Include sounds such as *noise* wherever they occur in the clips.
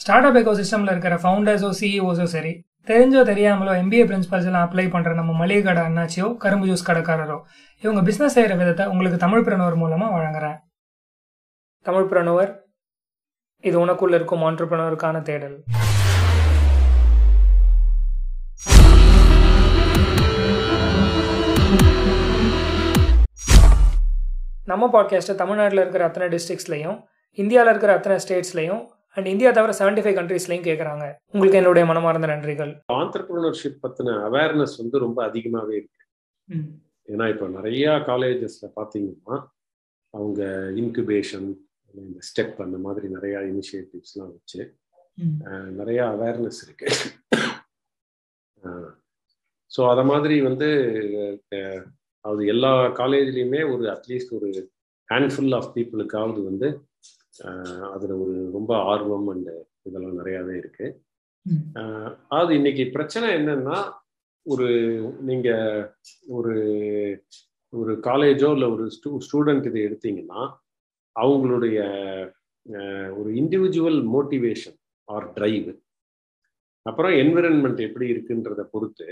Start up echo சிஸ்டமில் இருக்கிற ஃபவுண்டர்ஸோ சிஇஓஸோ சரி தெரிஞ்சோ தெரியாமலோ எம்பிஏ பிரின்சிபல்ஸ் எல்லாம் அப்ளை பண்ணுற நம்ம மளிகை கடை அண்ணாச்சியோ கரும்பு ஜூஸ் கடைக்காரரோ இவங்க பிஸ்னஸ் செய்கிற விதத்தை உங்களுக்கு தமிழ் பிரனவர் மூலமாக வழங்குறேன். தமிழ் பிரணுவர் இது உனக்குள்ள இருக்கும் ஆண்டர்பிரனருக்கான தேடல். நம்ம பாட்காஸ்ட்டை தமிழ்நாட்டில் இருக்கிற அத்தனை டிஸ்ட்ரிக்ஸ்லையும் இந்தியாவில் இருக்கிற அத்தனை ஸ்டேட்ஸ்லையும் அண்ட் இந்தியா தவிர செவன்டி ஃபைவ் கண்ட்ரீஸ்லையும் கேட்குறாங்க உங்களுக்கு என்னுடைய மனமார்ந்த நன்றிகள். ஆண்டர்பிரினர்ஷிப் பத்தின அவேர்னஸ் வந்து ரொம்ப அதிகமாகவே இருக்கு. ஏன்னா இப்போ நிறைய காலேஜஸ்ல பார்த்தீங்கன்னா அவங்க இன்குபேஷன் இந்த ஸ்டெப் அந்த மாதிரி நிறைய இனிஷியேட்டிவ்ஸ்லாம் வச்சு நிறைய அவேர்னஸ் இருக்கு. ஸோ அத மாதிரி வந்து அது எல்லா காலேஜ்லேயுமே ஒரு அட்லீஸ்ட் ஒரு ஹேண்ட்ஃபுல் ஆஃப் பீப்புளுக்காவது வந்து அதுல ஒரு ரொம்ப ஆர்வம் அண்ட் இதெல்லாம் நிறையாவே இருக்கு. அது இன்னைக்கு பிரச்சனை என்னன்னா ஒரு நீங்க ஒரு ஒரு காலேஜோ இல்லை ஒரு ஸ்டூ ஸ்டூடெண்ட் இதை எடுத்தீங்கன்னா அவங்களுடைய ஒரு இண்டிவிஜுவல் மோட்டிவேஷன் ஆர் டிரைவ் அப்புறம் என்விரான்மெண்ட் எப்படி இருக்குன்றத பொறுத்து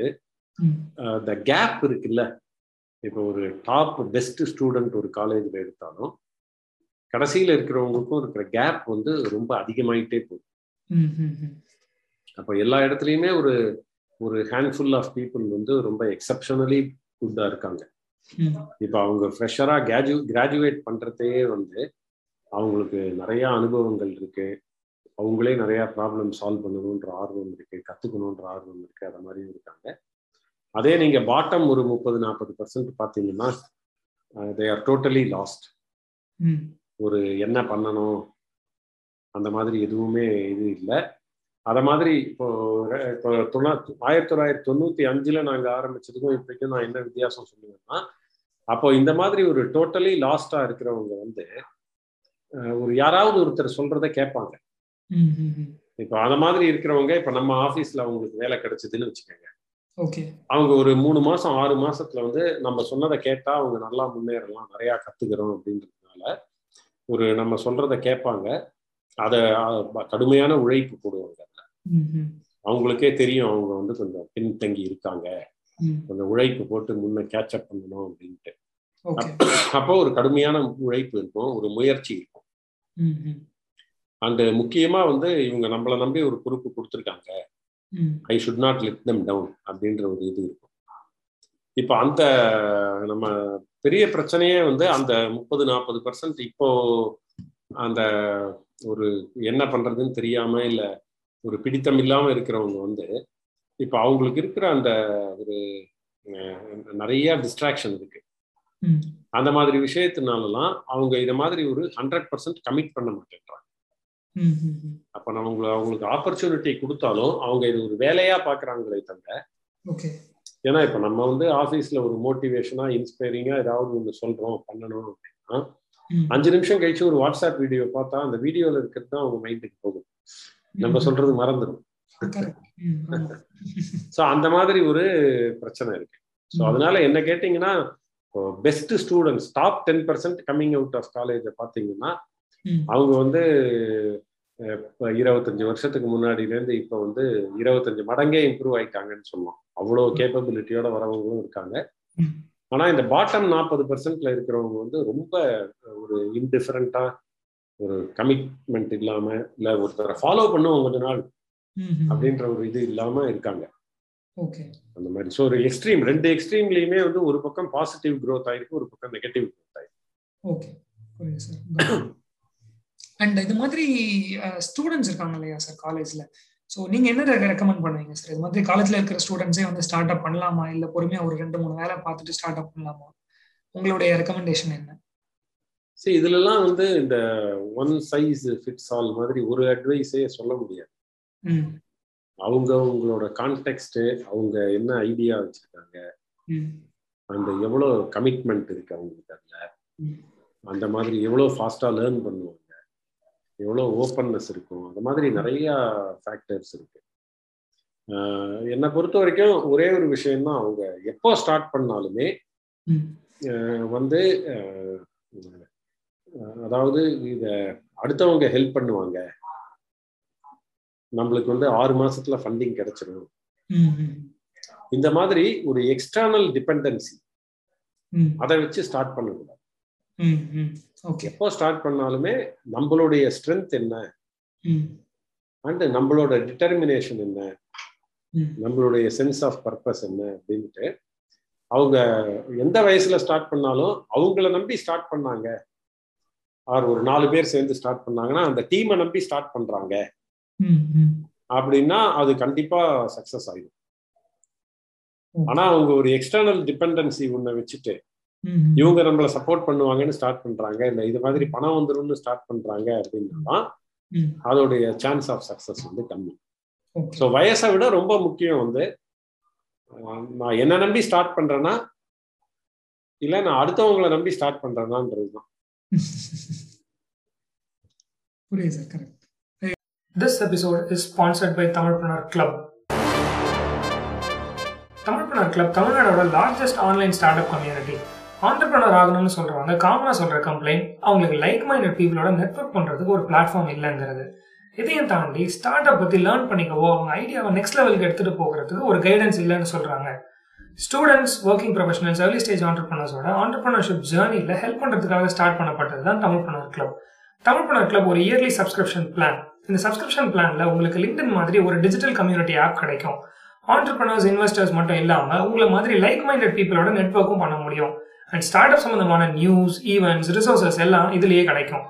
த கேப் இருக்குல்ல. இப்போ ஒரு டாப் பெஸ்ட் ஸ்டூடெண்ட் ஒரு காலேஜில் எடுத்தாலும் கடைசியில் இருக்கிறவங்களுக்கும் இருக்கிற கேப் வந்து ரொம்ப அதிகமாயிட்டே போகுது. அப்போ எல்லா இடத்துலையுமே ஒரு ஒரு ஹேண்ட்ஃபுல் ஆஃப் பீப்புள் வந்து ரொம்ப எக்ஸப்ஷனலி குட்டாக இருக்காங்க. இப்போ அவங்க ஃப்ரெஷராக கிராஜு கிராஜுவேட் பண்ணுறதே வந்து அவங்களுக்கு நிறைய அனுபவங்கள் இருக்கு. அவங்களே நிறைய ப்ராப்ளம் சால்வ் பண்ணணுன்ற ஆர்வம் இருக்கு கற்றுக்கணுன்ற ஆர்வம் இருக்கு அது மாதிரியும் இருக்காங்க. அதே நீங்க பாட்டம் ஒரு முப்பது நாற்பது பர்சன்ட் பார்த்தீங்கன்னா தே ஆர் டோட்டலி லாஸ்ட் ஒரு என்ன பண்ணணும்? அந்த மாதிரி எதுவுமே இது இல்லை. அத மாதிரி இப்போ இப்போ தொண்ணா ஆயிரத்தி தொள்ளாயிரத்தி தொண்ணூத்தி அஞ்சுல நாங்க ஆரம்பிச்சதுக்கும் இப்போக்கும் நான் என்ன வித்தியாசம் சொல்லுவேன்னா அப்போ இந்த மாதிரி ஒரு டோட்டலி லாஸ்டா இருக்கிறவங்க வந்து ஒரு யாராவது ஒருத்தர் சொல்றத கேட்பாங்க. இப்போ அந்த மாதிரி இருக்கிறவங்க இப்போ நம்ம ஆஃபீஸ்ல அவங்களுக்கு வேலை கிடைச்சதுன்னு வச்சுக்கோங்க. அவங்க ஒரு மூணு மாசம் ஆறு மாசத்துல வந்து நம்ம சொன்னதை கேட்டா அவங்க நல்லா முன்னேறலாம் நிறைய கத்துக்கிறோம் அப்படின்றதுனால ஒரு நம்ம சொல்றத கேட்பாங்க. அதை கடுமையான உழைப்பு போடுவாங்க. அவங்களுக்கே தெரியும் அவங்க வந்து கொஞ்சம் பின்தங்கி இருக்காங்க. கொஞ்சம் உழைப்பு போட்டு முன்ன கேட்சப் பண்ணணும் அப்படின்ட்டு. அப்போ ஒரு கடுமையான உழைப்பு இருக்கும். ஒரு முயற்சி இருக்கும். அண்ட் முக்கியமா வந்து இவங்க நம்மளை நம்பி ஒரு பொறுப்பு கொடுத்துருக்காங்க. I should not let them down அப்படின்ற ஒரு இது இருக்கும். இப்போ அந்த நம்ம பெரிய பிரச்சனையே வந்து அந்த முப்பது நாற்பது பர்சன்ட் இப்போ அந்த ஒரு என்ன பண்றதுன்னு தெரியாம இல்ல ஒரு பிடித்தம் இல்லாம இருக்கிறவங்க வந்து இப்போ அவங்களுக்கு இருக்கிற அந்த ஒரு நிறைய டிஸ்ட்ராக்ஷன் இருக்கு. அந்த மாதிரி விஷயத்தினாலலாம் அவங்க இத மாதிரி ஒரு ஹண்ட்ரட் பர்சன்ட் கமிட் பண்ண மாட்டேன்றாங்க. அப்ப நம்ம அவங்களுக்கு ஆப்பர்ச்சுனிட்டி கொடுத்தாலும் அவங்க இது ஒரு வேலையா பாக்குறாங்களே தவிர ஏன்னா இப்ப நம்ம வந்து ஆபீஸ்ல ஒரு மோட்டிவேஷனா இன்ஸ்பைரிங்கா ஏதாவது ஒண்ணு சொல்றோம் பண்ணணும் அப்படின்னா அஞ்சு நிமிஷம் கழிச்சு ஒரு வாட்ஸ்அப் வீடியோ பார்த்தா அந்த வீடியோல இருக்கிறது தான் அவங்க மைண்டுக்கு போகும். நம்ம சொல்றது மறந்துடும் ஸோ *laughs* அந்த மாதிரி ஒரு பிரச்சனை இருக்கு. ஸோ அதனால என்ன கேட்டிங்கன்னா best students top ten percent coming out of காலேஜை பார்த்தீங்கன்னா அவங்க வந்து இப்ப இருபத்தஞ்சு வருஷத்துக்கு முன்னாடியிலேருந்து இப்போ வந்து இருபத்தஞ்சு மடங்கே இம்ப்ரூவ் ஆயிட்டாங்கன்னு சொல்லலாம் அவ்வளோ கேப்பபிலிட்டியோட வரவங்களும் இருக்காங்க. ஆனா இந்த பாட்டம் நாற்பது பர்சன்ட்ல இருக்கிறவங்க வந்து ரொம்ப ஒரு இன்டிஃபரண்டா ஒரு கமிட்மெண்ட் இல்லாம இல்ல ஒருத்தரை ஃபாலோ பண்ணுவோம் கொஞ்ச நாள் அப்படின்ற ஒரு இது இல்லாம இருக்காங்க. அந்த மாதிரி. ஸோ ஒரு எக்ஸ்ட்ரீம் ரெண்டு எக்ஸ்ட்ரீம்லயுமே வந்து ஒரு பக்கம் பாசிட்டிவ் growth ஆயிருக்கு ஒரு பக்கம் நெகட்டிவ் growth ஆயிருக்கு. *coughs* அண்ட் இது மாதிரி ஸ்டூடெண்ட்ஸ் இருக்காங்க இல்லையா சார் காலேஜ்ல ஸோ நீங்க என்ன ரெக்கமெண்ட் பண்ணுவீங்க சார் இது மாதிரி காலேஜ்ல இருக்கிற ஸ்டூடெண்ட்ஸே வந்து ஸ்டார்ட் அப் பண்ணலாமா? இல்ல பொறுமையா ஒரு ரெண்டு மூணு வேலை பார்த்துட்டு ஸ்டார்ட் அப் பண்ணலாமா? உங்களுடைய ரெக்கமெண்டேஷன் என்ன? சரி இதுலலாம் வந்து இந்த ஒன் சைஸ் ஃபிட்ஸ் ஆல் மாதிரி ஒரு அட்வைஸே சொல்ல முடியாது. அவங்க அவங்களோட கான்டெக்ட் அவங்க என்ன ஐடியா வச்சிருக்காங்க அந்த எவ்வளோ கமிட்மெண்ட் இருக்கு அவங்களுக்கு அதுல. அந்த மாதிரி எவ்வளோ ஃபாஸ்டா லேர்ன் பண்ணுவாங்க? எவ்வளோ ஓப்பன்னஸ் இருக்கும். அந்த மாதிரி நிறைய ஃபேக்டர்ஸ் இருக்கு. என்னை பொறுத்த வரைக்கும் ஒரே ஒரு விஷயம்தான் அவங்க. எப்போ ஸ்டார்ட் பண்ணாலுமே வந்து அதாவது இத அடுத்தவங்க ஹெல்ப் பண்ணுவாங்க. நம்மளுக்கு வந்து ஆறு மாசத்துல ஃபண்டிங் கிடைச்சிடும் இந்த மாதிரி ஒரு எக்ஸ்டர்னல் டிபெண்டன்சி அதை வச்சு ஸ்டார்ட் பண்ணக்கூடாது. எப்போ ஸ்டார்ட் பண்ணாலுமே நம்மளுடைய ஸ்ட்ரென்த் என்ன? அண்ட் நம்மளோட டிட்டர்மினேஷன் என்ன? நம்மளுடைய சென்ஸ் ஆஃப் பர்பஸ் என்ன? அப்படின்ட்டு அவங்க எந்த வயசுல ஸ்டார்ட் பண்ணாலும் அவங்கள நம்பி ஸ்டார்ட் பண்ணாங்க. ஆர் ஒரு நாலு பேர் சேர்ந்து ஸ்டார்ட் பண்ணாங்கன்னா அந்த டீமை நம்பி ஸ்டார்ட் பண்றாங்க. அப்படின்னா அது கண்டிப்பா சக்சஸ் ஆயிடும் ஆனா அவங்க ஒரு எக்ஸ்டர்னல் டிபெண்டன்சி ஒன்ன வச்சுட்டு. இவங்க நம்மள சப்போர்ட் பண்ணுவாங்கன்னு ஸ்டார்ட் பண்றாங்க. இல்ல இது மாதிரி பணம் வந்துரும்னு ஸ்டார்ட் பண்றாங்க அப்படின்னா அதோடைய சான்ஸ் ஆஃப் சக்சஸ் வந்து கம்மி. ஸோ வயசை விட ரொம்ப முக்கியம் வந்து நான் என்ன நம்பி ஸ்டார்ட் பண்றேன்னா இல்ல நான் அடுத்தவங்களை நம்பி ஸ்டார்ட் பண்றேனான்றது தான். *laughs* புரியுது sir correct This episode is sponsored by Tamilpreneur Club. Tamilpreneur Club தமிழ்நாடோட largest online start up community entrepreneur ஆகணும்னு சொல்றவங்க காமனா சொல்ற கம்ப்ளைண்ட் அவங்களுக்கு லைக் மைண்டட் பீப்புளோட நெட்வொர்க் பண்றதுக்கு ஒரு பிளாட்ஃபார்ம் இல்லைங்கிறது. இதையும் தாண்டி ஸ்டார்ட் அப் பத்தி லேர்ன் பண்ணிக்கவோ அவங்க ஐடியாவை நெக்ஸ்ட் லெவலுக்கு எடுத்துட்டு போகிறதுக்கு ஒரு கைடன்ஸ் இல்லைன்னு சொல்றாங்க. Students working professionals early stage ஆண்டர்பிரனர்ஸோட entrepreneurship ஜேர்னியில் ஹெல்ப் பண்ணுறதுக்காக ஸ்டார்ட் பண்ணப்பட்டது தான் தமிழ்பனர் கிளப் தமிழ்பனர் கிளப் ஒரு இயர்லி சப்ஸ்கிரிப்ஷன் பிளான் இந்த சப்ஸ்கிரிப்ஷன் பிளான்ல உங்களுக்கு லிங்க்டின் மாதிரி ஒரு டிஜிட்டல் கம்யூனிட்டி ஆப் கிடைக்கும். ஆண்டர்பிரினர்ஸ் இன்வெஸ்டர்ஸ் மட்டும் இல்லாம உங்களை மாதிரி லைக் மைண்டட் பீப்புளோட நெட்ஒர்க்கும் பண்ண முடியும். அண்ட் ஸ்டார்ட் அப் சம்மந்தமான நியூஸ் ஈவெண்ட்ஸ் ரிசோர்சஸ் எல்லாம் இதுலேயே கிடைக்கும்.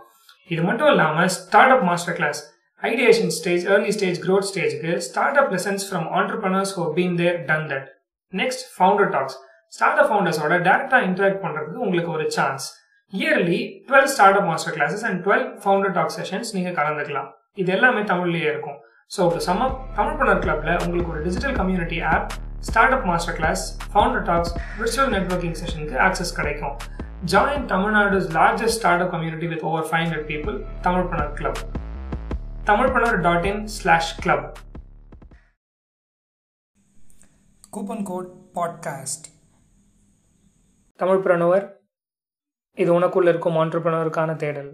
இது மட்டும் இல்லாமல் start up master class ideation stage early stage growth ஸ்டேஜுக்கு start up lessons from entrepreneurs who been there done that next founder talks start up ஃபவுண்டர்ஸோட டேரக்டாக இன்டராக்ட் பண்ணுறதுக்கு உங்களுக்கு ஒரு chance yearly twelve start up master classes and twelve founder talk sessions நீங்கள் கலந்துக்கலாம். இது எல்லாமே தமிழ்லேயே இருக்கும். So to sum up Tamilpreneur கிளப்ல உங்களுக்கு ஒரு digital community app start up master class founder talks virtual networking செஷனுக்கு access கிடைக்கும் join Tamilnadu's largest start up community with over five hundred people Tamilpreneur club Tamilpreneur dot in slash club coupon code podcast Tamilpreneur இது உனக்குள்ள இருக்கும் ஆண்டர்பிரனருக்கான தேடல்.